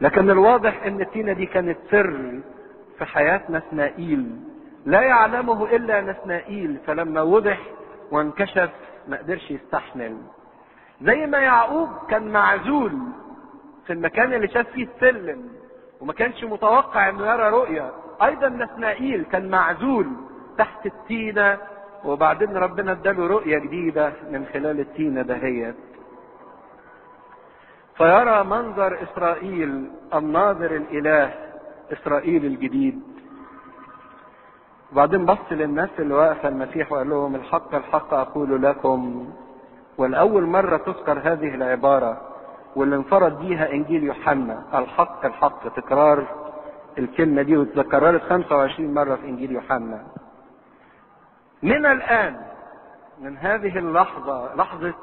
لكن الواضح إن التينة دي كانت سر في حياة نسنائيل لا يعلمه إلا نسنائيل فلما وضح وانكشف ما قدرش يستحمل. زي ما يعقوب كان معزول في المكان اللي شاف فيه السلم وما كانش متوقع إنه يرى رؤيا. أيضا نسنائيل كان معزول تحت التينة وبعدين ربنا اداله رؤية جديدة من خلال التينة دهيت فيرى منظر إسرائيل الناظر الإله إسرائيل الجديد. وبعدين بص للناس اللي واقفة المسيح وقال لهم الحق الحق أقول لكم. والأول مرة تذكر هذه العبارة واللي انفرد بيها إنجيل يوحنا الحق الحق. تكرار الكلمة دي وتكررت 25 مرة في إنجيل يوحنا. من الآن من هذه اللحظة لحظة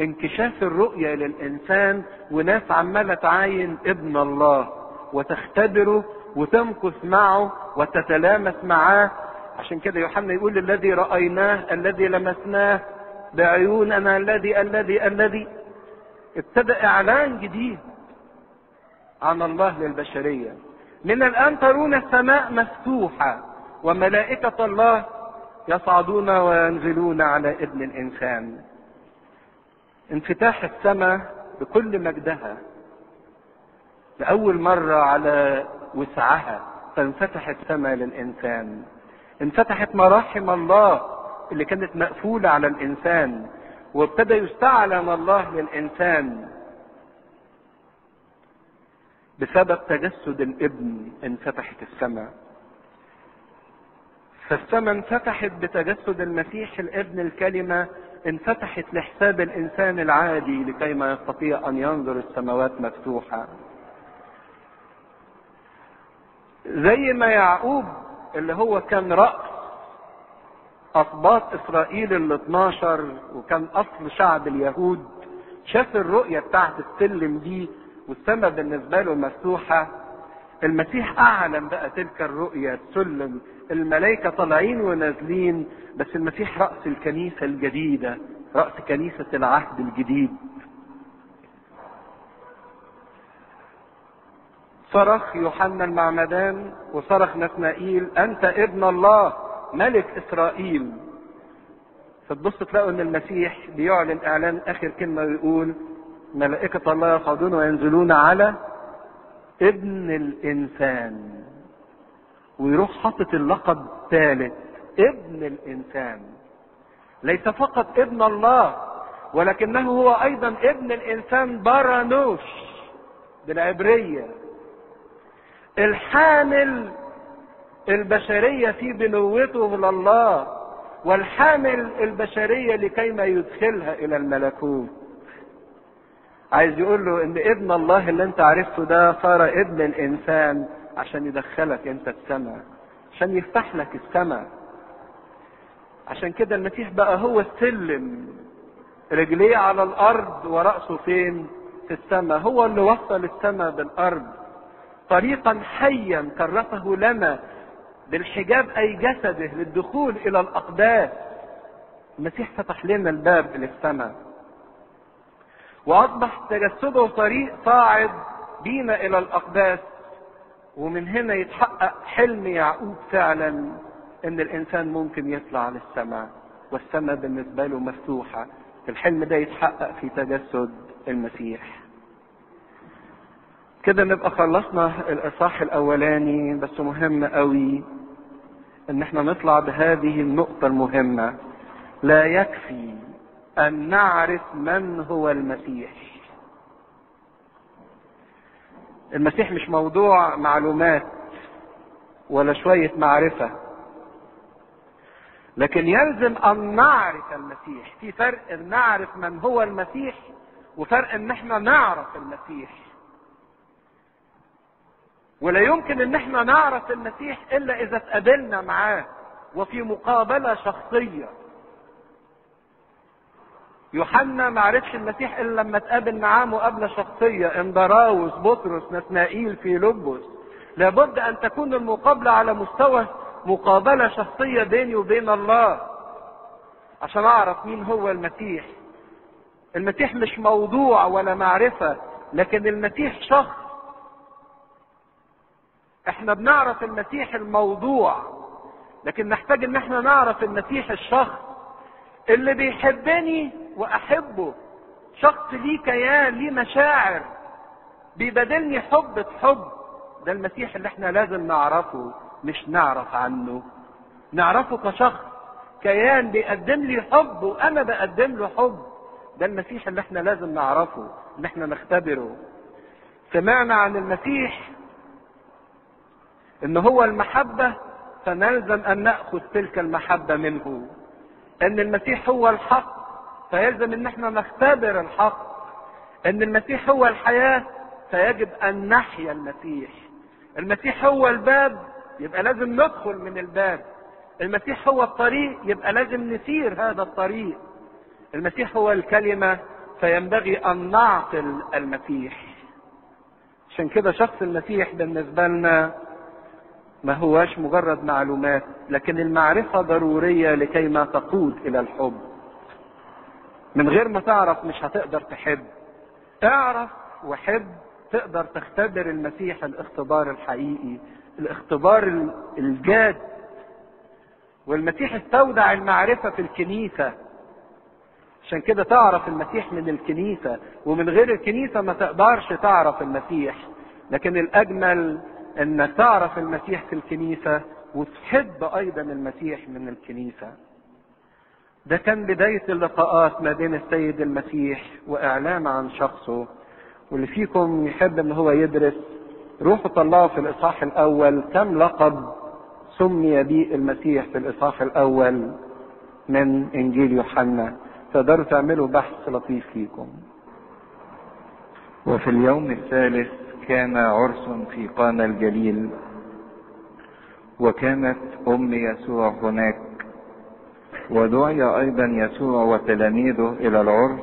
انكشاف الرؤية للإنسان وناس عمالة تعاين ابن الله وتختبره وتمكث معه وتتلامس معاه. عشان كده يوحنا يقول الذي رأيناه الذي لمسناه بعيوننا الذي الذي الذي. ابتدأ إعلان جديد عن الله للبشرية. من الآن ترون السماء مفتوحة وملائكة الله يصعدون وينزلون على ابن الإنسان. انفتاح السماء بكل مجدها لأول مرة على وسعها فانفتحت السماء للإنسان. انفتحت مراحم الله اللي كانت مقفولة على الإنسان وابتدى يستعلن الله للإنسان بسبب تجسد الإبن انفتحت السماء. فالسماء انفتحت بتجسد المسيح الإبن الكلمة انفتحت لحساب الإنسان العادي لكي ما يستطيع أن ينظر السماوات مفتوحه زي ما يعقوب اللي هو كان رأس اسباط إسرائيل ال 12 وكان أصل شعب اليهود شاف الرؤية بتاعت السلم دي والسماء بالنسبة له مفتوحة. المسيح أعلن بقى تلك الرؤيه السلم الملائكة طالعين ونازلين بس المسيح رأس الكنيسة الجديدة رأس كنيسة العهد الجديد. صرخ يوحنا المعمدان وصرخ نثنائيل أنت ابن الله ملك إسرائيل. فتبص تلاقوا إن المسيح بيعلن إعلان آخر كلمة ويقول ملائكة الله يصعدون وينزلون على ابن الإنسان. ويروح حاطط اللقب الثالث ابن الإنسان. ليس فقط ابن الله ولكنه هو أيضا ابن الإنسان بارانوش بالعبرية. الحامل البشرية في بنوته لله والحامل البشرية لكي ما يدخلها إلى الملكوت. عايز يقول له إن ابن الله اللي أنت عرفته ده صار ابن الإنسان عشان يدخلك أنت السماء عشان يفتح لك السماء. عشان كده المسيح بقى هو السلم رجليه على الأرض ورأسه فين؟ في السماء. هو اللي وصل السماء بالأرض. طريقا حيا كرسه لنا بالحجاب أي جسده للدخول إلى الأقداس. المسيح فتح لنا الباب للسماء. واصبح تجسده طريق صاعد بينا إلى الأقداس ومن هنا يتحقق حلم يعقوب فعلا إن الإنسان ممكن يطلع للسماء والسماء بالنسبة له مفتوحة الحلم ده يتحقق في تجسد المسيح. كده نبقى خلصنا الإصحاح الأولاني بس مهم قوي إن إحنا نطلع بهذه النقطة المهمة لا يكفي أن نعرف من هو المسيح. المسيح مش موضوع معلومات ولا شوية معرفة لكن يلزم أن نعرف المسيح. في فرق إن نعرف من هو المسيح وفرق إن إحنا نعرف المسيح. ولا يمكن إن إحنا نعرف المسيح إلا إذا اتقابلنا معاه وفي مقابلة شخصية. يوحنا ما عرفش المسيح إلا لما اتقابل معاه مقابلة شخصية اندراوس بطرس نثنائيل في لبس لابد أن تكون المقابلة على مستوى مقابلة شخصية بيني وبين الله. عشان أعرف مين هو المسيح. المسيح مش موضوع ولا معرفة لكن المسيح شخص. إحنا بنعرف المسيح الموضوع لكن نحتاج إن إحنا نعرف المسيح الشخص. اللي بيحبني واحبه شخص ليه كيان ليه مشاعر بيبادلني حب بحب ده المسيح اللي إحنا لازم نعرفه مش نعرف عنه. نعرفه كشخص كيان بيقدم لي حب وأنا بقدم له حب. ده المسيح اللي إحنا لازم نعرفه إن إحنا نختبره. سمعنا عن المسيح إن هو المحبة فنلزم أن نأخذ تلك المحبة منه. إن المسيح هو الحق فيلزم إن إحنا نختبر الحق. إن المسيح هو الحياة فيجب أن نحيا المسيح. المسيح هو الباب يبقى لازم ندخل من الباب. المسيح هو الطريق يبقى لازم نسير هذا الطريق. المسيح هو الكلمة فينبغي أن نعقل المسيح. عشان كده شخص المسيح بالنسبة لنا ما هواش مجرد معلومات لكن المعرفة ضرورية لكي ما تقود إلى الحب. من غير ما تعرف مش هتقدر تحب. اعرف وحب تقدر تختبر المسيح الاختبار الحقيقي الاختبار الجاد. والمسيح استودع المعرفة في الكنيسة. عشان كده تعرف المسيح من الكنيسة ومن غير الكنيسة ما تقدرش تعرف المسيح. لكن الأجمل إنك تعرف المسيح في الكنيسة وتحب أيضا المسيح من الكنيسة. ده كان بداية اللقاءات ما بين السيد المسيح واعلان عن شخصه. واللي فيكم يحب إن هو يدرس روحوا طلعوا في الإصحاح الأول كم لقب سمي به المسيح في الإصحاح الأول من إنجيل يوحنا؟ تقدروا تعملوا بحث لطيف فيكم. وفي اليوم الثالث كان عرس في قانا الجليل وكانت أم يسوع هناك ودعي أيضا يسوع وتلاميذه إلى العرس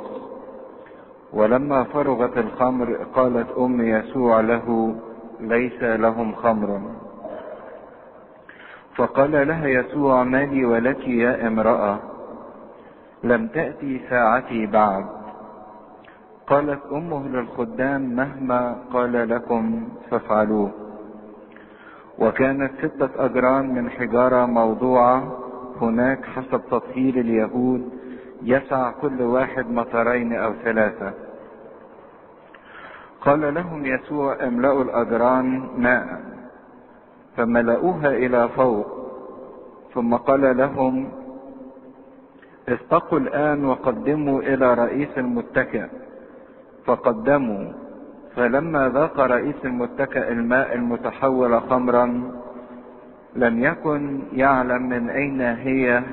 ولما فرغت الخمر قالت أم يسوع له ليس لهم خمر. فقال لها يسوع ما لي ولك يا امرأة؟ لم تأتي ساعتي بعد. قالت أمه للخدام مهما قال لكم فافعلوه. وكانت ستة أجران من حجارة موضوعة هناك حسب تطهير اليهود يسع كل واحد مطرين أو ثلاثة. قال لهم يسوع املأوا الأجران ماء فملأوها إلى فوق ثم قال لهم استقوا الآن وقدموا إلى رئيس المتكئ. فقدموا فلما ذاق رئيس المتكئ الماء المتحول خمرا لم يكن يعلم من أين هي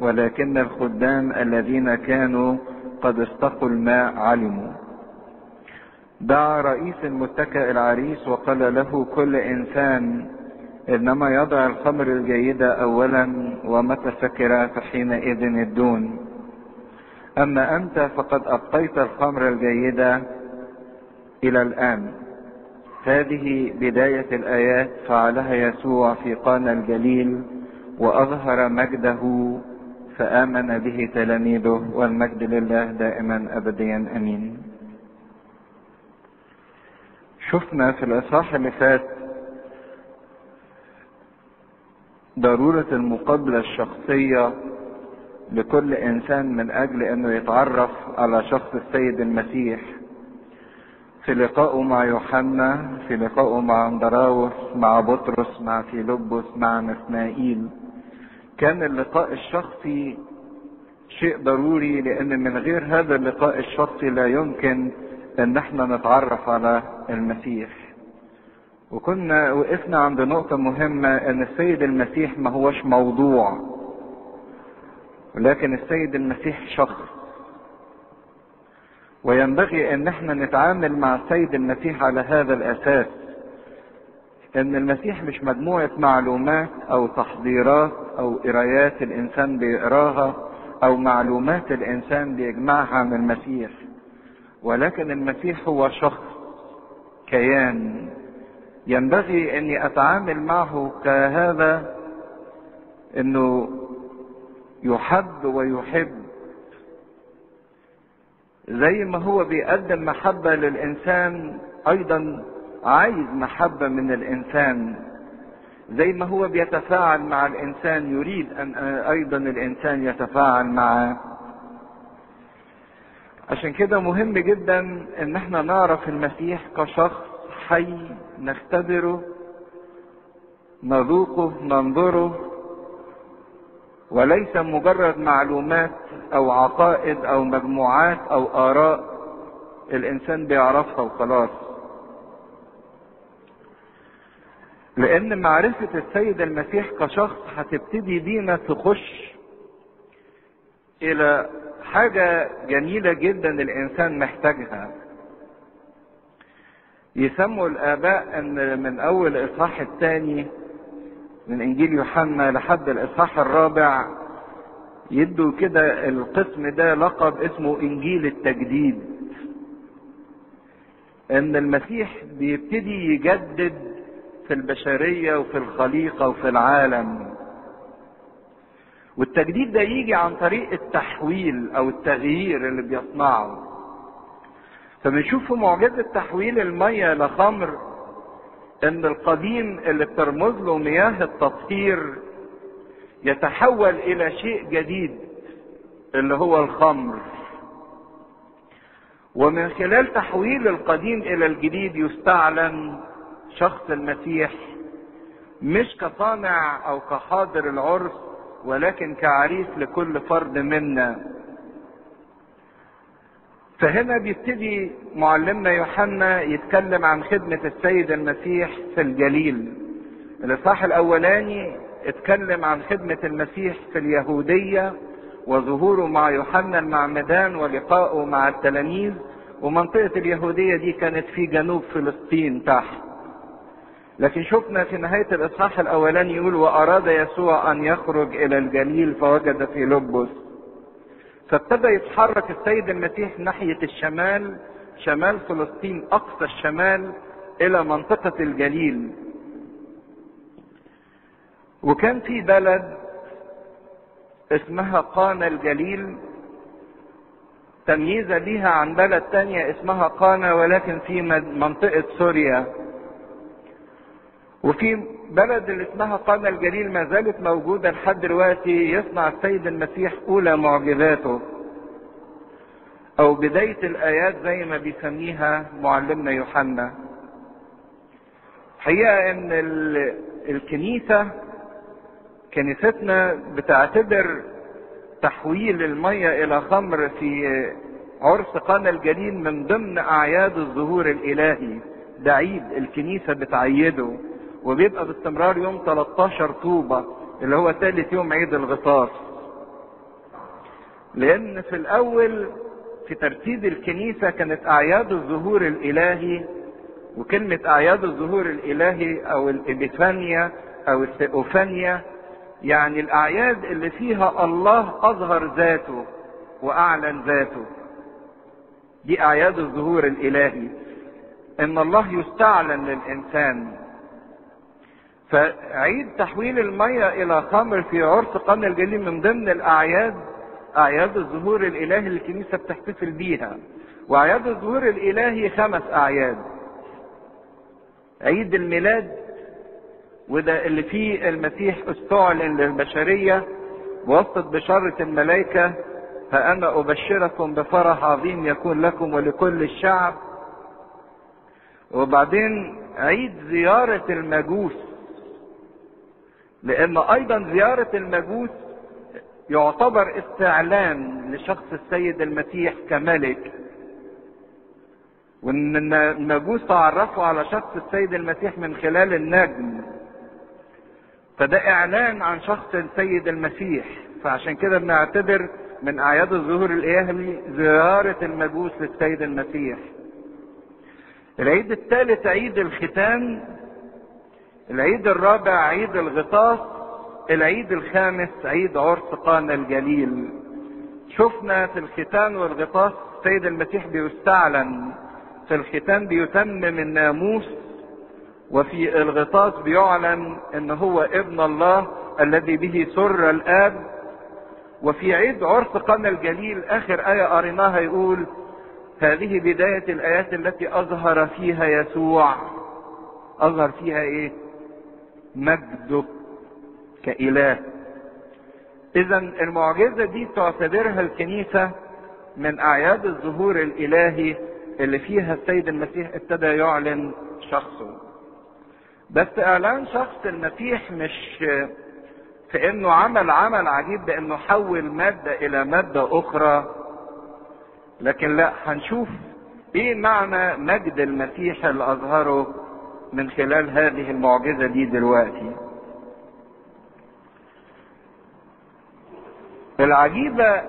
ولكن الخدام الذين كانوا قد استقوا الماء علموا. دعا رئيس المتكئ العريس وقال له كل إنسان إنما يضع الخمر الجيدة اولا ومتى سكر فحينئذ الدون. أما أنت فقد أبقيت الخمر الجيدة إلى الآن. هذه بداية الآيات فعلها يسوع في قانا الجليل وأظهر مجده فآمن به تلاميذه والمجد لله دائما ابديا آمين. شفنا في الأصحاح اللي فات ضرورة المقابلة الشخصية لكل إنسان من أجل أنه يتعرف على شخص السيد المسيح. في لقائه مع يوحنا في لقائه مع أندراوس مع بطرس مع فيلبس مع نثنائيل كان اللقاء الشخصي شيء ضروري لأن من غير هذا اللقاء الشخصي لا يمكن أن إحنا نتعرف على المسيح. وكنا وقفنا عند نقطة مهمة أن السيد المسيح ما هوش موضوع ولكن السيد المسيح شخص. وينبغي أن إحنا نتعامل مع السيد المسيح على هذا الأساس. إن المسيح مش مجموعة معلومات أو تحضيرات أو قرايات الإنسان بيقراها أو معلومات الإنسان بيجمعها عن المسيح ولكن المسيح هو شخص كيان. ينبغي إني أتعامل معه كهذا إنه يحب ويحب زي ما هو بيقدم محبة للإنسان أيضا عايز محبة من الإنسان. زي ما هو بيتفاعل مع الإنسان يريد أن أيضا الإنسان يتفاعل معه. عشان كده مهم جدا إن إحنا نعرف المسيح كشخص حي نختبره نذوقه ننظره. وليس مجرد معلومات أو عقائد أو مجموعات أو آراء الإنسان بيعرفها وخلاص. لأن معرفة السيد المسيح كشخص هتبتدي بينا تخش إلى حاجة جميلة جدا الإنسان محتاجها. يسموا الآباء إن من أول الاصحاح الثاني من إنجيل يوحنا لحد الإصحاح الرابع يدوا كده القسم ده لقب اسمه إنجيل التجديد. إن المسيح بيبتدي يجدد في البشرية وفي الخليقة وفي العالم. والتجديد ده يجي عن طريق التحويل أو التغيير اللي بيصنعه. فبنشوف في معجزة تحويل المية لخمر إن القديم اللي بترمز له مياه التطهير يتحول إلى شيء جديد اللي هو الخمر. ومن خلال تحويل القديم إلى الجديد يستعلن شخص المسيح مش كصانع أو كحاضر العرس ولكن كعريس لكل فرد منا. فهنا بيبتدي معلمنا يوحنا يتكلم عن خدمة السيد المسيح في الجليل. الإصحاح الأولاني اتكلم عن خدمة المسيح في اليهودية وظهوره مع يوحنا المعمدان ولقائه مع التلاميذ. ومنطقة اليهودية دي كانت في جنوب فلسطين تحت. لكن شفنا في نهاية الإصحاح الأولاني يقول وأراد يسوع أن يخرج إلى الجليل فوجد في لبس فابتدى يتحرك السيد المسيح ناحية الشمال شمال فلسطين أقصى الشمال إلى منطقة الجليل. وكان في بلد اسمها قانا الجليل تمييزا ليها عن بلد تانية اسمها قانا ولكن في منطقة سوريا. وفي بلد اللي اسمها قانا الجليل ما زالت موجودة لحد دلوقتي يصنع السيد المسيح أولى معجزاته أو بداية الآيات زي ما بيسميها معلمنا يوحنا. حقيقة إن الكنيسة كنيستنا بتعتبر تحويل المية إلى خمر في عرس قانا الجليل من ضمن أعياد الظهور الإلهي. ده عيد الكنيسة بتعيده. وبيبقى باستمرار يوم 13 طوبة اللي هو ثالث يوم عيد الغطاس لأن في الأول في ترتيب الكنيسة كانت أعياد الظهور الإلهي وكلمة أعياد الظهور الإلهي أو الابيفانيا أو الثيوفانيا يعني الأعياد اللي فيها الله أظهر ذاته وأعلن ذاته. دي أعياد الظهور الإلهي. إن الله يستعلن للإنسان فعيد تحويل المية إلى خمر في عرس قرن الجليل من ضمن الأعياد أعياد الظهور الإلهي اللي الكنيسة بتحتفل بيها. وأعياد الظهور الإلهي خمس أعياد. عيد الميلاد وده اللي فيه المسيح استعلن للبشرية بواسطة بشارة الملائكة فأنا أبشركم بفرح عظيم يكون لكم ولكل الشعب. وبعدين عيد زيارة المجوس. لأن أيضا زيارة المجوس يعتبر استعلان لشخص السيد المسيح كملك. وإن المجوس تعرفوا على شخص السيد المسيح من خلال النجم. فده إعلان عن شخص السيد المسيح. فعشان كده بنعتبر من أعياد الظهور الإلهي زيارة المجوس للسيد المسيح. العيد الثالث عيد الختان العيد الرابع عيد الغطاس العيد الخامس عيد عرس قانا الجليل. شفنا في الختان والغطاس السيد المسيح بيستعلن في الختان بيتمم الناموس وفي الغطاس بيعلن إن هو ابن الله الذي به سر الآب. وفي عيد عرس قنا الجليل آخر آية قريناها يقول هذه بداية الآيات التي أظهر فيها يسوع. أظهر فيها إيه؟ مجده كإله إذا المعجزة دي تعتبرها الكنيسة من أعياد الظهور الإلهي اللي فيها السيد المسيح ابتدى يعلن شخصه. بس إعلان شخص المسيح مش في إنه عمل عمل عجيب بإنه حول مادة إلى مادة أخرى لكن لا هنشوف إيه معنى مجد المسيح اللي أظهره من خلال هذه المعجزة دي دلوقتي. العجيبة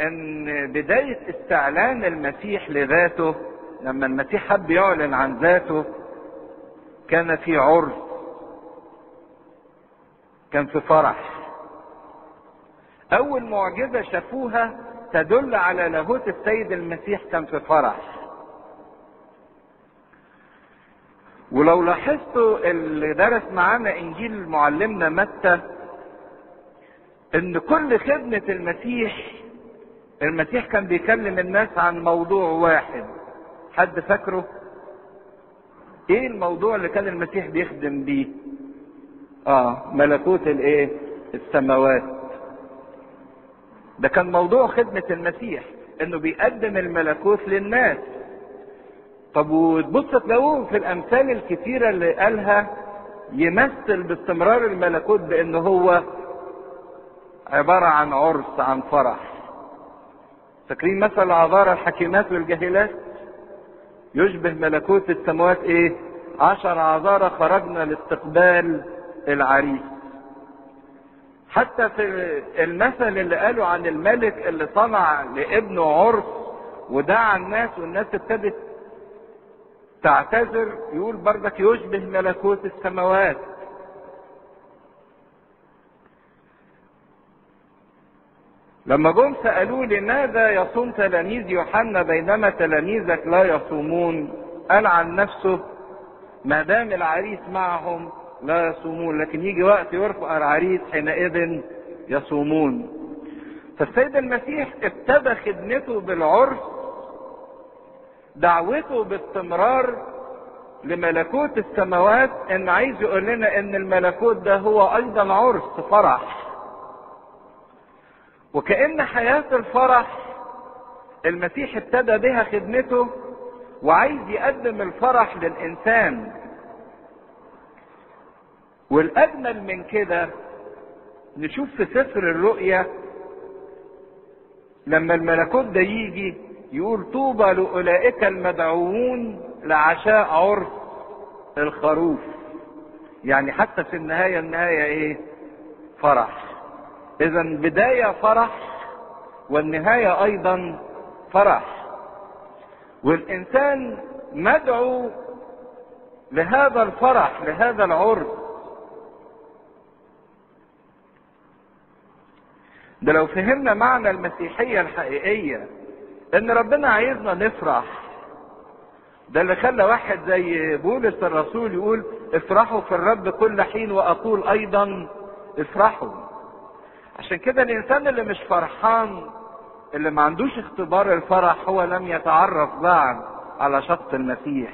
إن بداية استعلان المسيح لذاته لما المسيح حب يعلن عن ذاته كان في عرس كان في فرح أول معجزة شافوها تدل على لاهوت السيد المسيح كان في فرح ولو لاحظتوا اللي درس معانا إنجيل معلمنا متى؟ إن كل خدمة المسيح المسيح كان بيكلم الناس عن موضوع واحد. حد فاكره؟ إيه الموضوع اللي كان المسيح بيخدم بيه؟ آه ملكوت الإيه؟ السماوات. ده كان موضوع خدمة المسيح إنه بيقدم الملكوت للناس. طب وتبص تلاقوه في الأمثال الكتيرة اللي قالها يمثل باستمرار الملكوت بانه هو عبارة عن عرس عن فرح. فاكرين مثل العذارى الحكيمات والجاهلات؟ يشبه ملكوت السماوات إيه؟ عشر عذارى خرجنا لاستقبال العريس. حتى في المثل اللي قالوا عن الملك اللي صنع لابنه عرس ودعا الناس والناس ابتدت تعتذر يقول بردك يشبه ملكوت السماوات. لما جم سألوه لماذا يصوم تلاميذ يوحنا بينما تلاميذك لا يصومون قال عن نفسه ما دام العريس معهم لا يصومون لكن يجي وقت يرفع العريس حينئذ يصومون. فالسيد المسيح ابتدى خدمته بالعرس دعوته باستمرار لملكوت السماوات إن عايز يقول لنا إن الملكوت ده هو أيضا عرس فرح. وكأن حياة الفرح المسيح ابتدى بها خدمته وعايز يقدم الفرح للإنسان. والأجمل من كده نشوف في سفر الرؤيا لما الملكوت ده يجي يقول طوبى لأولئك المدعوون لعشاء عرس الخروف. يعني حتى في النهاية النهاية إيه؟ فرح. إذا بداية فرح والنهاية أيضا فرح. والإنسان مدعو لهذا الفرح لهذا العرس ده لو فهمنا معنى المسيحية الحقيقية إن ربنا عايزنا نفرح. ده اللي خلى واحد زي بولس الرسول يقول افرحوا في الرب كل حين وأقول أيضا افرحوا. عشان كده الإنسان اللي مش فرحان اللي ما عندوش اختبار الفرح هو لم يتعرف بعد على شخص المسيح.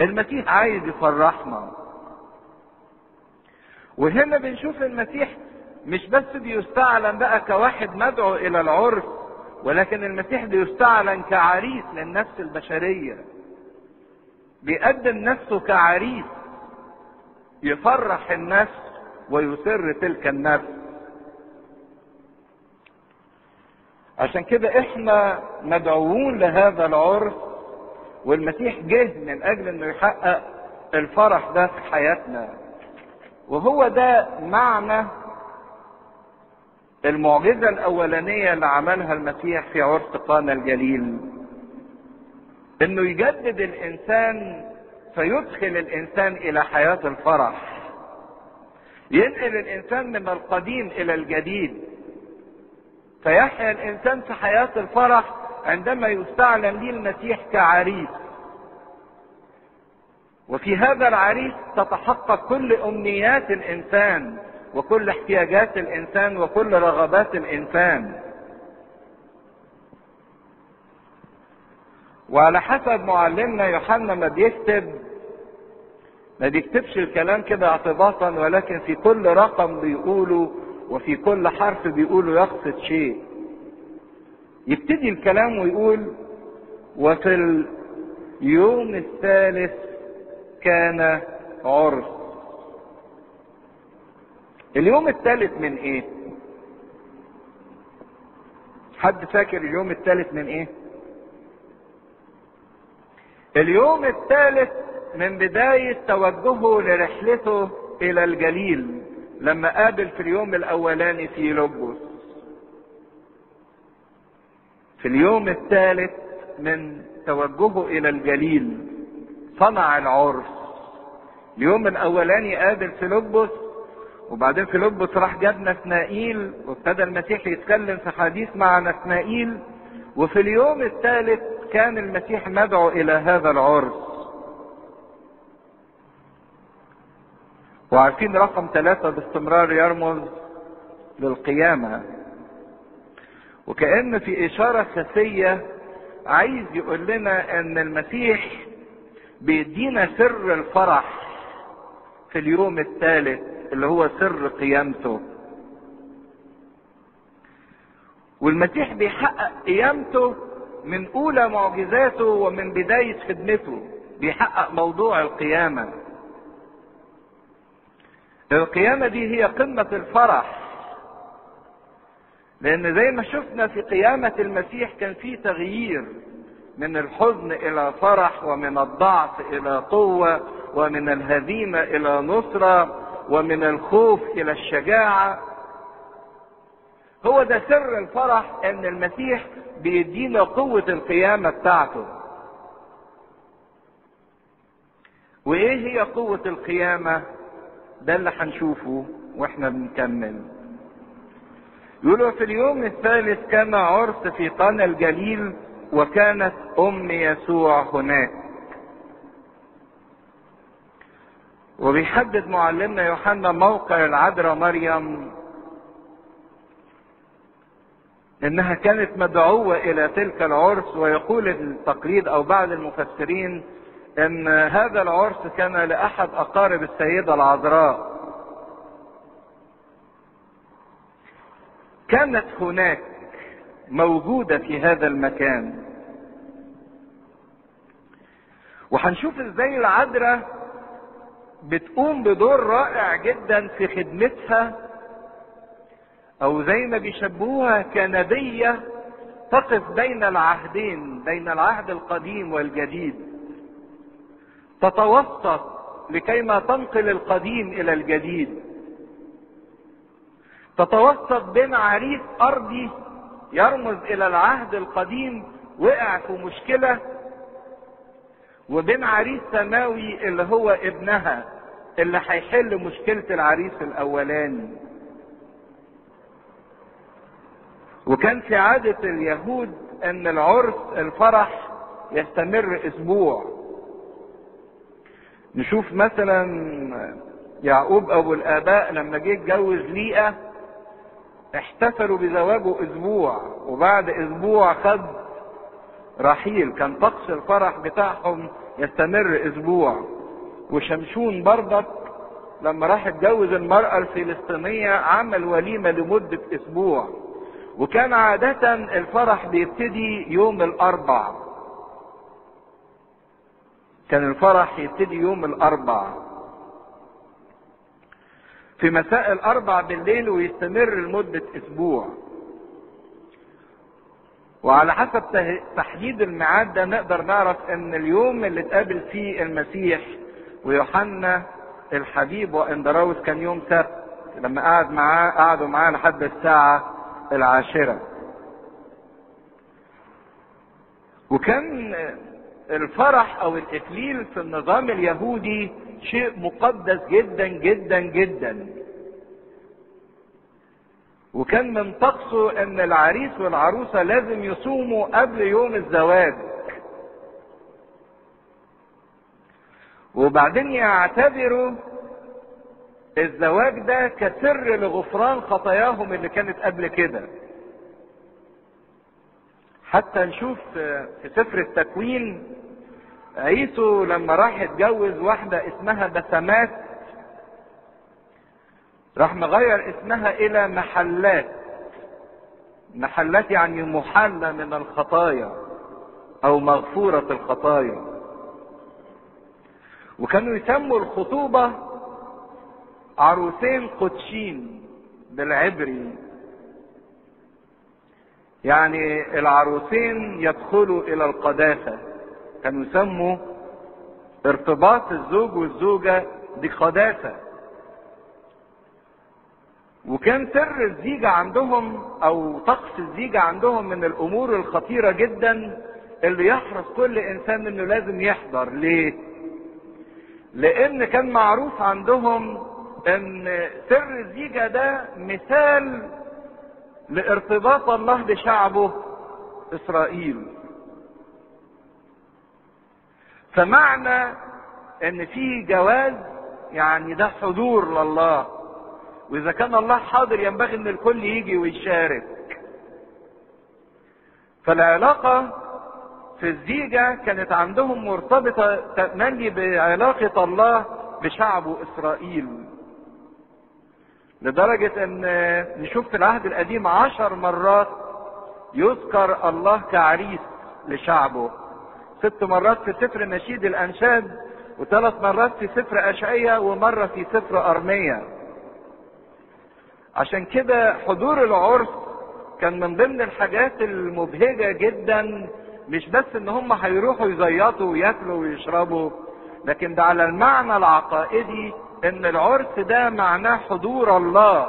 المسيح عايز يفرحنا. وهنا بنشوف المسيح مش بس بيستعلن بقى كواحد مدعو إلى العرس ولكن المسيح بيستعلن كعريس للنفس البشرية. بيقدم نفسه كعريس يفرح النفس ويسر تلك النفس. عشان كده إحنا مدعوون لهذا العرس والمسيح جه من أجل إنه يحقق الفرح ده في حياتنا. وهو ده معنى المعجزة الأولانية اللي عملها المسيح في عرس قانا الجليل إنه يجدد الإنسان فيدخل الإنسان إلى حياة الفرح. ينقل الإنسان من القديم إلى الجديد. فيحيا الإنسان في حياة الفرح عندما يستعلن ليه المسيح كعريس. وفي هذا العريس تتحقق كل أمنيات الإنسان. وكل احتياجات الإنسان وكل رغبات الإنسان. وعلى حسب معلمنا يوحنا ما بيكتب ما بيكتبش الكلام كده اعتباطا ولكن في كل رقم بيقوله وفي كل حرف بيقوله يقصد شيء. يبتدي الكلام ويقول وفي اليوم الثالث كان عرس. اليوم الثالث من إيه؟ حد فاكر اليوم الثالث من إيه؟ اليوم الثالث من بداية توجهه لرحلته إلى الجليل لما قابل في اليوم الأولاني في لبس في اليوم الثالث من توجهه إلى الجليل صنع العرس. اليوم الأولاني قابل في لبس وبعدين في لبس راح جاب نثنائيل وابتدى المسيح يتكلم في حديث مع نثنائيل وفي اليوم الثالث كان المسيح مدعو إلى هذا العرس. وعارفين رقم ثلاثة باستمرار يرمز للقيامة. وكأن في إشارة خفية عايز يقول لنا إن المسيح بيدينا سر الفرح في اليوم الثالث. اللي هو سر قيامته. والمسيح بيحقق قيامته من أولى معجزاته ومن بداية خدمته. بيحقق موضوع القيامة. القيامة دي هي قمة الفرح. لأن زي ما شفنا في قيامة المسيح كان في تغيير من الحزن إلى فرح ومن الضعف إلى قوة ومن الهزيمة إلى نصرة ومن الخوف إلى الشجاعة. هو ده سر الفرح إن المسيح بيدينا قوة القيامة بتاعته. وإيه هي قوة القيامة؟ ده اللي هنشوفه وإحنا بنكمل. يقولوا في اليوم الثالث كان عرس في قنا الجليل وكانت أم يسوع هناك. وبيحدد معلمنا يوحنا موقع العذراء مريم إنها كانت مدعوة إلى تلك العرس ويقول التقليد أو بعض المفسرين إن هذا العرس كان لأحد أقارب السيدة العذراء. كانت هناك موجودة في هذا المكان. وهنشوف إزاي العذراء بتقوم بدور رائع جدا في خدمتها أو زي ما بيشبهوها كنبية تقف بين العهدين بين العهد القديم والجديد. تتوسط لكيما تنقل القديم إلى الجديد. تتوسط بين عريس أرضي يرمز إلى العهد القديم وقع في مشكلة وبين عريس سماوي اللي هو ابنها اللي هيحل مشكلة العريس الأولاني. وكان في عادة اليهود إن العرس الفرح يستمر أسبوع. نشوف مثلا يعقوب أبو الآباء لما جه اتجوز ليئة احتفلوا بزواجه أسبوع وبعد أسبوع خد رحيل كان طقس الفرح بتاعهم يستمر أسبوع. وشمشون برضك لما راح اتجوز المرأة الفلسطينية عمل وليمة لمدة أسبوع. وكان عادة الفرح بيبتدي يوم الأربع. كان الفرح يبتدي يوم الأربع. في مساء الأربع بالليل ويستمر لمدة أسبوع. وعلى حسب تحديد الميعاد ده نقدر نعرف إن اليوم اللي اتقابل فيه المسيح ويوحنا الحبيب واندراوس كان يوم سبت لما قعد معاه قعدوا معاه لحد الساعة العاشرة. وكان الفرح أو الاكليل في النظام اليهودي شيء مقدس جدا جدا جدا. وكان من طقسه أن العريس والعروسة لازم يصوموا قبل يوم الزواج. وبعدين يعتبروا الزواج ده كسر لغفران خطاياهم اللي كانت قبل كده. حتى نشوف في سفر التكوين عيسو لما راح يتجوز واحدة اسمها بسمات راح مغير اسمها إلى محلات. محلات يعني محلة من الخطايا أو مغفورة الخطايا. وكانوا يسموا الخطوبة عروسين قدشين بالعبري. يعني العروسين يدخلوا إلى القداسة. كانوا يسموا ارتباط الزوج والزوجة دي قداسة وكان سر الزيجة عندهم أو طقس الزيجة عندهم من الأمور الخطيرة جدا اللي يحرص كل إنسان إنه لازم يحضر. ليه؟ لأن كان معروف عندهم إن سر الزيجة ده مثال لارتباط الله بشعبه إسرائيل. فمعنى إن في جواز يعني ده حضور لله. وإذا كان الله حاضر ينبغي إن الكل يجي ويشارك. فالعلاقة في الزيجة كانت عندهم مرتبطة تملي بعلاقة الله بشعبه إسرائيل. لدرجة إن نشوف في العهد القديم عشر مرات يذكر الله كعريس لشعبه. ست مرات في سفر نشيد الأنشاد وثلاث مرات في سفر أشعية ومرة في سفر أرمية. عشان كده حضور العرس كان من ضمن الحاجات المبهجة جدا مش بس إن هم هيروحوا يزيطوا وياكلوا ويشربوا لكن ده على المعنى العقائدي إن العرس ده معناه حضور الله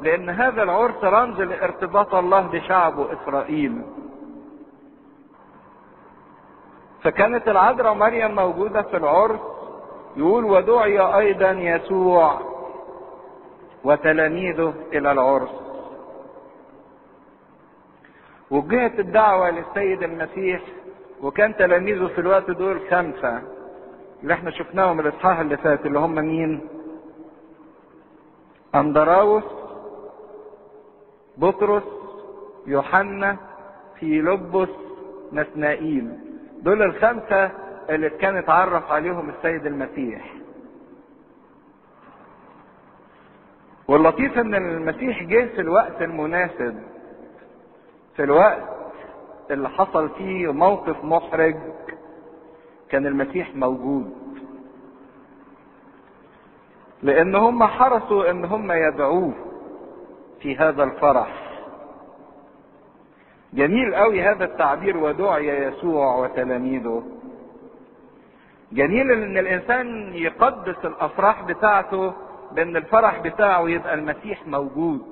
لأن هذا العرس رمز لارتباط الله بشعبه إسرائيل. فكانت العذراء مريم موجودة في العرس يقول ودعي أيضا يسوع. وتلاميذه إلى العرس. وجهت الدعوة للسيد المسيح وكان تلاميذه في الوقت دول خمسة اللي إحنا شفناهم الإصحاح اللي فات اللي هم مين؟ أندراوس بطرس يوحنا فيلبس نثنائيل دول الخمسة اللي كان اتعرف عليهم السيد المسيح. واللطيف إن المسيح جه في الوقت المناسب في الوقت اللي حصل فيه موقف محرج كان المسيح موجود. لأن هم حرصوا إن هم يدعوه في هذا الفرح. جميل قوي هذا التعبير ودعي يسوع وتلاميذه. جميل إن الإنسان يقدس الأفراح بتاعته بان الفرح بتاعه يبقى المسيح موجود.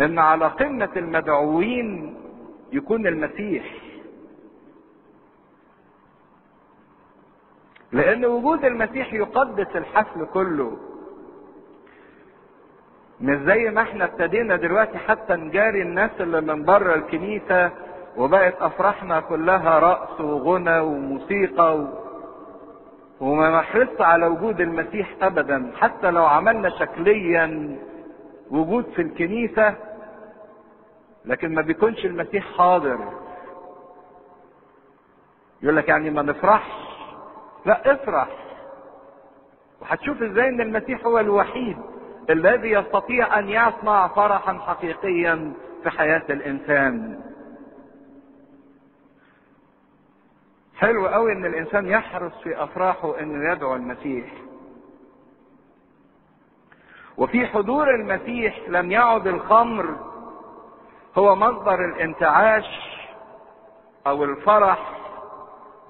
ان على قمة المدعوين يكون المسيح. لأن وجود المسيح يقدس الحفل كله. مش زي ما إحنا ابتدينا دلوقتي حتى نجاري الناس اللي من بره الكنيسة وبقت أفراحنا كلها رقص وغنى وموسيقى و... وما نحرص على وجود المسيح ابدا حتى لو عملنا شكليا وجود في الكنيسة لكن ما بيكونش المسيح حاضر. يقول لك يعني ما نفرحش؟ لا افرح. وهتشوف إزاي إن المسيح هو الوحيد الذي يستطيع أن يصنع فرحا حقيقيا في حياة الإنسان. حلو قوي إن الإنسان يحرص في أفراحه إنه يدعو المسيح. وفي حضور المسيح لم يعد الخمر هو مصدر الانتعاش أو الفرح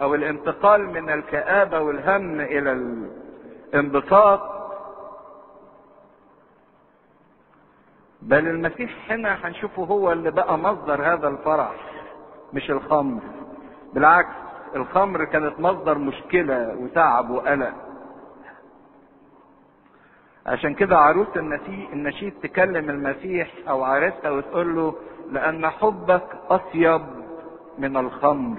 أو الانتقال من الكآبة والهم إلى الانبساط. بل المسيح هنا هنشوفه هو اللي بقى مصدر هذا الفرح مش الخمر. بالعكس الخمر كانت مصدر مشكلة وتعب وقلق. عشان كده عروس النشيد تكلم المسيح أو عريسها وتقول له لأن حبك أطيب من الخمر.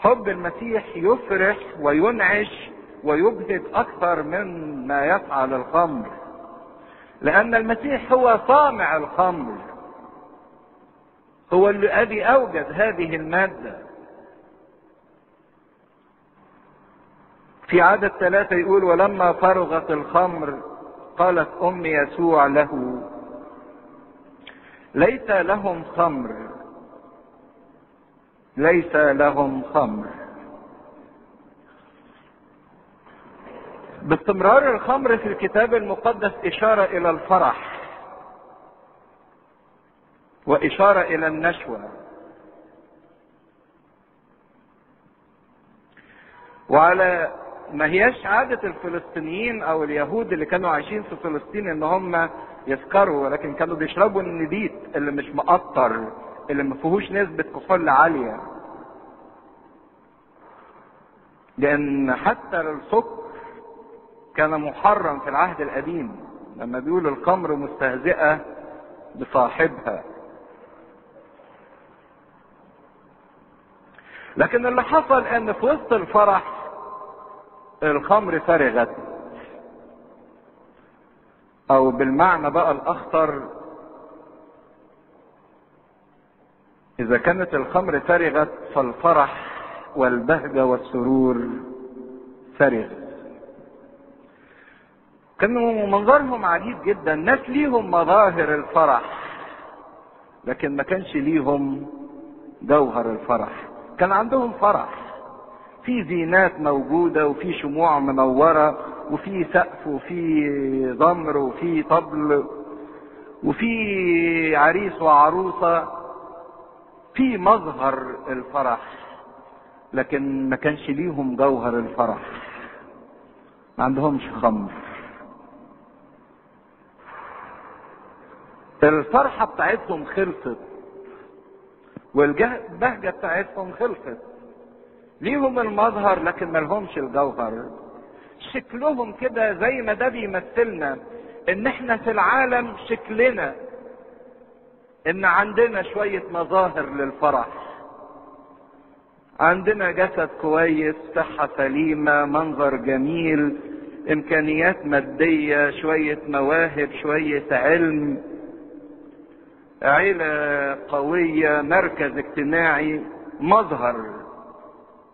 حب المسيح يفرح وينعش ويبهج أكثر من ما يفعل الخمر. لأن المسيح هو صانع الخمر. هو اللي أبي أوجد هذه المادة. في عدد ثلاثة يقول ولما فرغت الخمر قالت ام يسوع له ليس لهم خمر ليس لهم خمر. باستمرار الخمر في الكتاب المقدس إشارة إلى الفرح. وإشارة إلى النشوة. وعلى ما هياش عادة الفلسطينيين أو اليهود اللي كانوا عايشين في فلسطين إن هم يسكروا ولكن كانوا بيشربوا النبيت اللي مش مقطر اللي ما فيهوش نسبة كحول عالية. لأن حتى السكر كان محرم في العهد القديم لما بيقول الخمر مستهزئة بصاحبها. لكن اللي حصل إن في وسط الفرح الخمر فرغت. أو بالمعنى بقى الأخطر إذا كانت الخمر فرغت فالفرح والبهجة والسرور فرغ كانوا منظرهم عجيب جدا. ناس ليهم مظاهر الفرح لكن ما كانش ليهم جوهر الفرح. كان عندهم فرح. في زينات موجودة وفي شموع منورة وفي سقف وفي ضمر وفي طبل وفي عريس وعروسة. في مظهر الفرح لكن ما كانش ليهم جوهر الفرح. ما عندهمش خمر. الفرحة بتاعتهم خلصت. والبهجة بتاعتهم خلصت ليهم المظهر لكن ملهمش الجوهر. شكلهم كده زي ما ده بيمثلنا إن إحنا في العالم شكلنا إن عندنا شوية مظاهر للفرح. عندنا جسد كويس صحة سليمة منظر جميل إمكانيات مادية شوية مواهب شوية علم. عيلة قوية مركز اجتماعي مظهر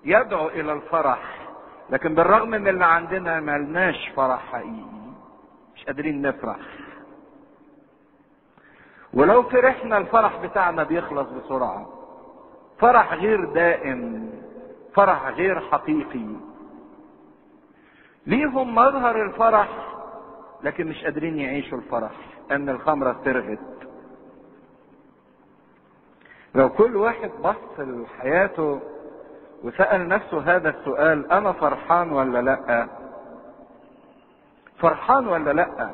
يدعو إلى الفرح. لكن بالرغم من اللي عندنا ملناش فرح حقيقي. مش قادرين نفرح. ولو فرحنا الفرح بتاعنا بيخلص بسرعة. فرح غير دائم. فرح غير حقيقي. ليهم مظهر الفرح لكن مش قادرين يعيشوا الفرح. أن الخمرة سرغت لو كل واحد بص لحياته وسأل نفسه هذا السؤال أنا فرحان ولا لأ؟ فرحان ولا لأ؟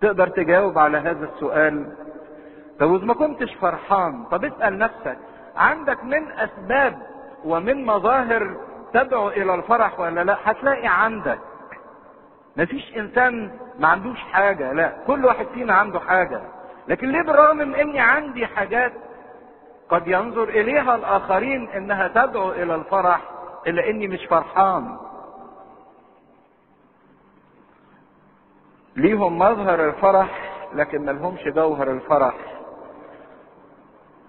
تقدر تجاوب على هذا السؤال؟ طب إذا ما كنتش فرحان، طب اسأل نفسك عندك من أسباب ومن مظاهر تدعو إلى الفرح ولا لأ؟ هتلاقي عندك. مفيش إنسان ما عندوش حاجة، لأ، كل واحد فينا عنده حاجة. لكن ليه بالرغم من إني عندي حاجات قد ينظر إليها الآخرين إنها تدعو إلى الفرح إلا إني مش فرحان؟ ليهم مظهر الفرح لكن ملهمش جوهر الفرح.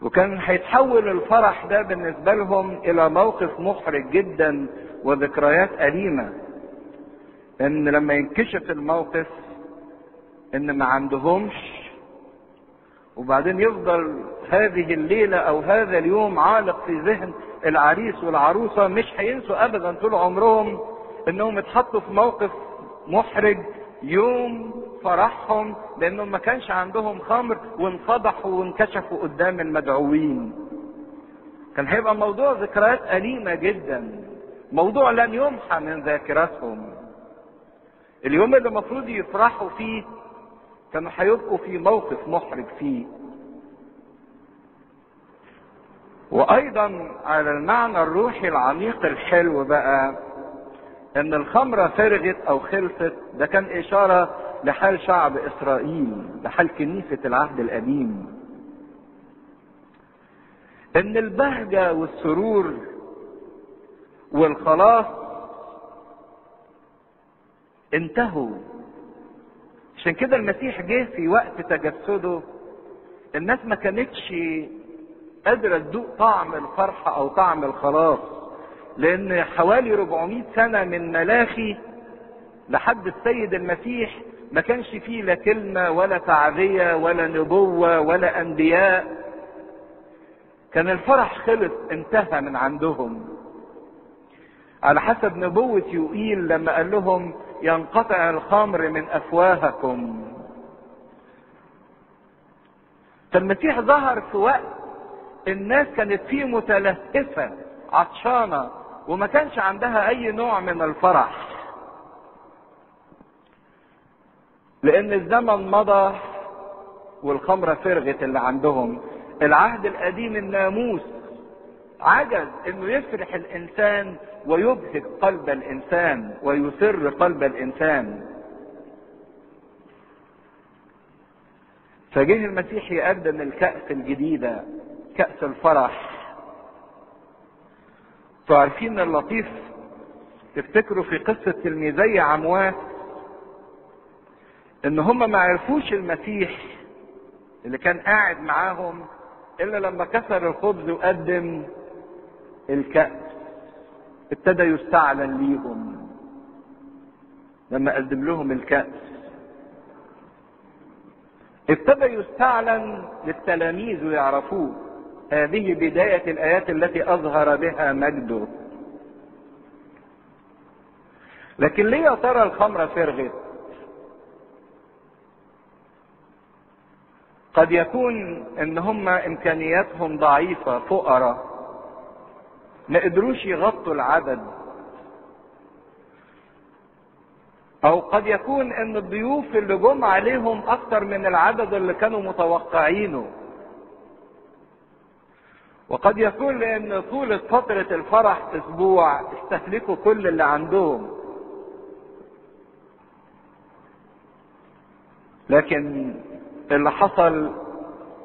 وكان هيتحول الفرح ده بالنسبة لهم إلى موقف محرج جدا وذكريات أليمة. إن لما ينكشف الموقف إن ما عندهمش وبعدين يفضل هذه الليلة أو هذا اليوم عالق في ذهن العريس والعروسة مش هينسوا أبدا طول عمرهم إنهم اتحطوا في موقف محرج يوم فرحهم لأنهم ما كانش عندهم خمر وانفضحوا وانكشفوا قدام المدعوين. كان هيبقى موضوع ذكريات أليمة جدا. موضوع لن يمحى من ذاكرتهم. اليوم اللي المفروض يفرحوا فيه كانوا هيبقوا في موقف محرج فيه. وأيضا على المعنى الروحي العميق الحلو بقى إن الخمرة فرغت أو خلصت ده كان إشارة لحال شعب إسرائيل لحال كنيسة العهد القديم. إن البهجة والسرور والخلاص انتهوا. عشان كده المسيح جه في وقت تجسده. الناس ما كانتش قادرة تذوق طعم الفرحة أو طعم الخلاص لأن حوالي 400 سنة من ملاخي لحد السيد المسيح ما كانش فيه لا كلمة ولا تعذية ولا نبوة ولا أنبياء. كان الفرح خلص انتهى من عندهم. على حسب نبوة يوئيل لما قال لهم ينقطع الخمر من أفواهكم. فالمسيح ظهر في وقت الناس كانت فيه متلهفة عطشانة وما كانش عندها أي نوع من الفرح. لأن الزمن مضى والخمرة فرغت اللي عندهم. العهد القديم الناموس عجز إنه يفرح الإنسان ويبهج قلب الإنسان ويسر قلب الإنسان. فجه المسيح يقدم الكأس الجديدة كأس الفرح. تعرفين اللطيف تفتكروا في قصة تلميذي عمواس إن هم ما عرفوش المسيح اللي كان قاعد معاهم إلا لما كسر الخبز وقدم الكأس. ابتدى يستعلن ليهم. لما قدم لهم الكأس. ابتدى يستعلن للتلاميذ ويعرفوه. هذه بداية الآيات التي أظهر بها مجده. لكن ليه يا ترى الخمرة فرغت؟ قد يكون إن هم إمكانياتهم ضعيفة فقراء. ما قدروش يغطوا العدد. أو قد يكون إن الضيوف اللي جم عليهم أكتر من العدد اللي كانوا متوقعينه. وقد يكون لأن طولة فترة الفرح أسبوع استهلكوا كل اللي عندهم. لكن اللي حصل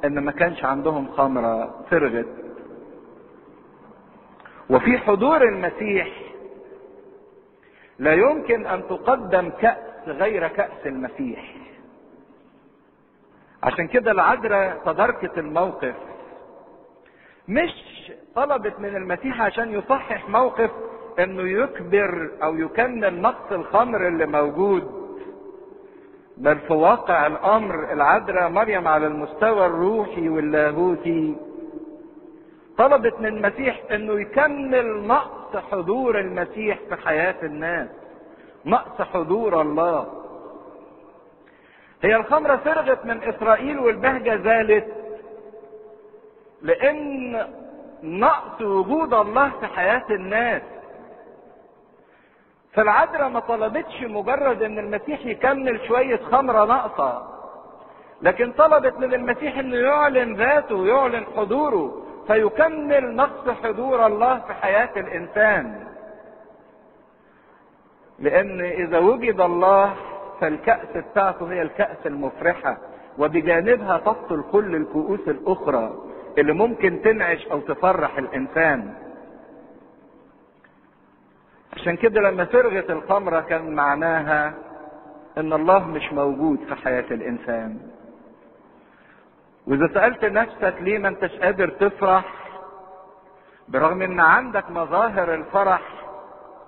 إن ما كانش عندهم خمرة فرغت. وفي حضور المسيح. لا يمكن أن تقدم كأس غير كأس المسيح. عشان كده العذراء تداركت الموقف. مش طلبت من المسيح عشان يصحح موقف إنه يكبر أو يكمل نقص الخمر اللي موجود. بل في واقع الأمر العذراء مريم على المستوى الروحي واللاهوتي. طلبت من المسيح إنه يكمل نقص حضور المسيح في حياة الناس. نقص حضور الله. هي الخمرة فرغت من إسرائيل والبهجة زالت لأن نقص وجود الله في حياة الناس. فالعذراء ما طلبتش مجرد إن المسيح يكمل شوية خمرة ناقصة لكن طلبت من المسيح إنه يعلن ذاته ويعلن حضوره. فيكمل نقص حضور الله في حياة الإنسان. لأن إذا وجد الله فالكأس بتاعته هي الكأس المفرحة وبجانبها تبطل كل الكؤوس الأخرى اللي ممكن تنعش أو تفرح الإنسان. عشان كده لما فرغت الخمرة كان معناها إن الله مش موجود في حياة الإنسان. وإذا سألت نفسك ليه ما أنتش قادر تفرح برغم إن عندك مظاهر الفرح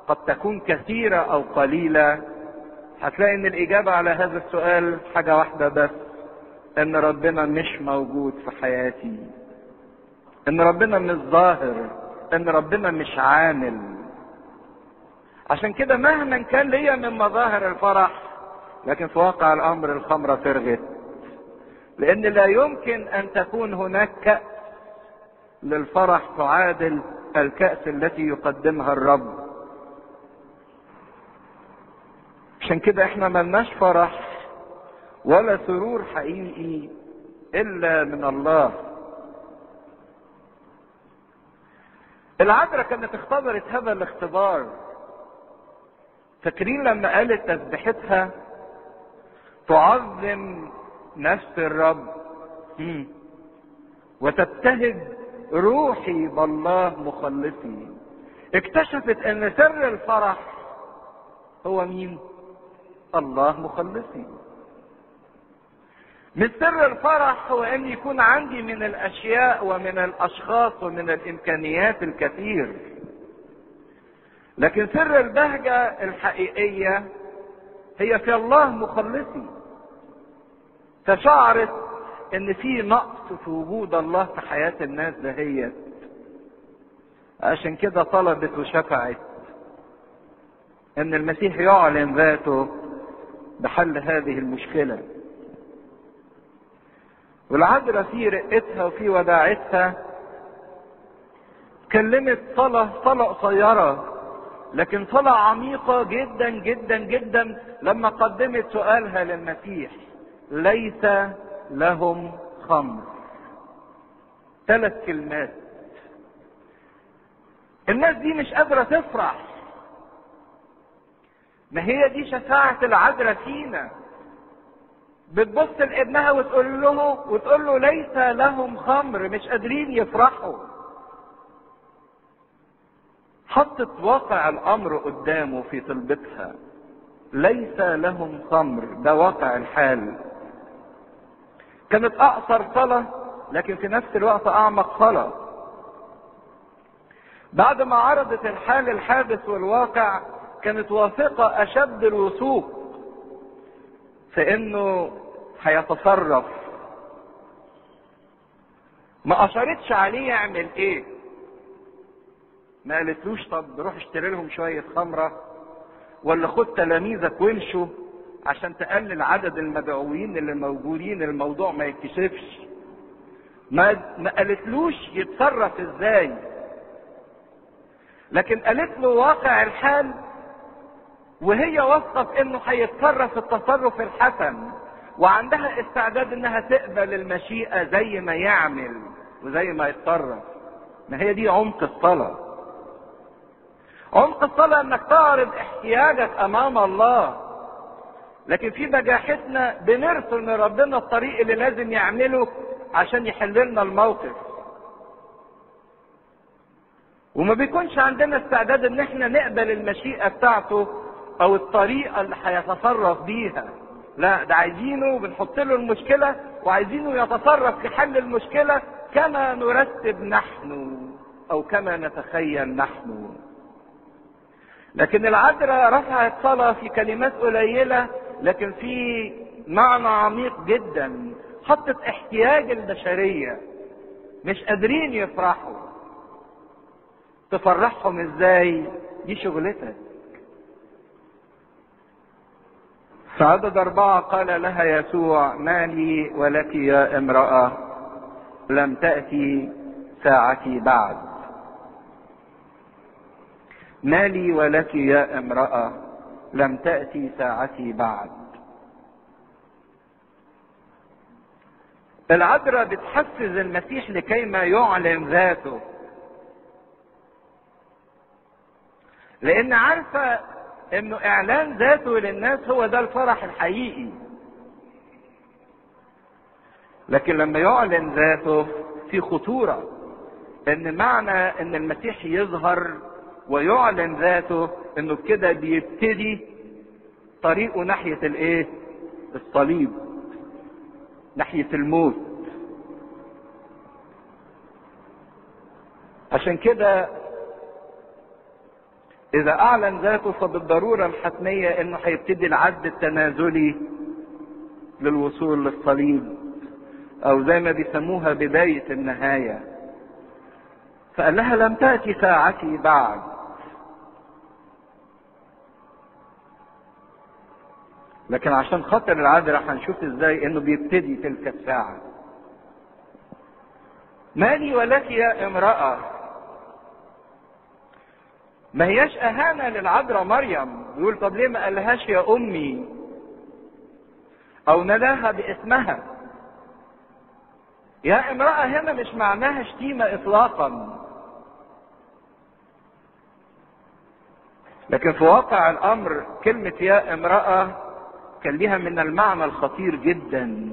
قد تكون كثيرة أو قليلة هتلاقي إن الإجابة على هذا السؤال حاجة واحدة بس إن ربنا مش موجود في حياتي إن ربنا مش ظاهر إن ربنا مش عامل. عشان كده مهما كان ليا من مظاهر الفرح لكن في واقع الأمر الخمرة فرغت. لأن لا يمكن أن تكون هناك كأس للفرح تعادل الكأس التي يقدمها الرب. عشان كده إحنا ملناش فرح ولا سرور حقيقي إلا من الله. العذراء كانت اختبرت هذا الاختبار. فاكرين لما قالت تسبيحتها تعظم نفس الرب. وتبتهج روحي بالله مخلصي. اكتشفت أن سر الفرح هو مين؟ الله مخلصي. من سر الفرح هو أن يكون عندي من الأشياء ومن الأشخاص ومن الإمكانيات الكثير. لكن سر البهجة الحقيقية هي في الله مخلصي. فشعرت إن في نقص في وجود الله في حياة الناس دهيت عشان كده طلبت وشفعت إن المسيح يعلن ذاته بحل هذه المشكلة. والعذراء في رقتها وفي وداعتها كلمت صلاة صلاة قصيرة لكن صلاة عميقة جدا جدا جدا لما قدمت سؤالها للمسيح. ليس لهم خمر. ثلاث كلمات. الناس دي مش قادرة تفرح. ما هي دي شفاعة العذراء فينا. بتبص لابنها وتقول له وتقول له ليس لهم خمر مش قادرين يفرحوا. حطت واقع الأمر قدامه في طلبتها. ليس لهم خمر. ده واقع الحال. كانت أقصر صلاة لكن في نفس الوقت أعمق صلاة. بعد ما عرضت الحال الحادث والواقع كانت واثقة أشد الوثوق فإنه هيتصرف. ما اشرتش عليه يعمل إيه. ما قالتلوش طب روح اشتري لهم شوية خمرة ولا خد تلاميذك وامشوا عشان تقلل عدد المدعوين اللي موجودين الموضوع ما يتكشفش. ما ما قالتلوش يتصرف إزاي. لكن قالت له واقع الحال وهي واثقة في انه هيتصرف التصرف الحسن وعندها استعداد انها تقبل المشيئة زي ما يعمل وزي ما يتصرف. ما هي دي عمق الصلاة. عمق الصلاة انك تعرض احتياجك امام الله. لكن في بجاحتنا بنرسل لربنا الطريق اللي لازم يعمله عشان يحل لنا الموقف. وما بيكونش عندنا استعداد إن إحنا نقبل المشيئة بتاعته أو الطريقة اللي هيتصرف بيها. لا ده عايزينه بنحط له المشكلة وعايزينه يتصرف في حل المشكلة كما نرتب نحن أو كما نتخيل نحن. لكن العذراء رفعت صلاة في كلمات قليلة لكن في معنى عميق جدا حطت احتياج البشرية. مش قادرين يفرحوا. تفرحهم إزاي؟ دي شغلتك. في عدد أربعة قال لها يسوع ما لي ولك يا امرأة لم تأتي ساعتي بعد. ما لي ولك يا امرأة لم تأتي ساعتي بعد. العذراء بتحفز المسيح لكي ما يعلن ذاته. لأن عارفة إنه إعلان ذاته للناس هو ده الفرح الحقيقي. لكن لما يعلن ذاته في خطورة إن معنى إن المسيح يظهر ويعلن ذاته إنه كده بيبتدي طريقه ناحية الإيه الصليب ناحية الموت عشان كده إذا أعلن ذاته فبالضرورة الحتمية إنه هيبتدي العد التنازلي للوصول للصليب أو زي ما بيسموها بداية النهاية. فقال لها لم تأتي ساعتي بعد. لكن عشان خاطر العذراء هنشوف إزاي انه بيبتدي تلك الساعة. مالي ولك يا امرأة. ما هياش أهانة للعذراء مريم. يقول طب ليه ما قالهاش يا أمي؟ أو نداها باسمها. يا امرأة هنا مش معناها شتيمة اطلاقا. لكن في واقع الأمر كلمة يا امرأة كان ليها من المعنى الخطير جدا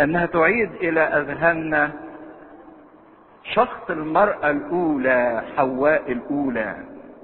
أنها تعيد إلى أذهاننا شخص المرأة الأولى حواء الأولى.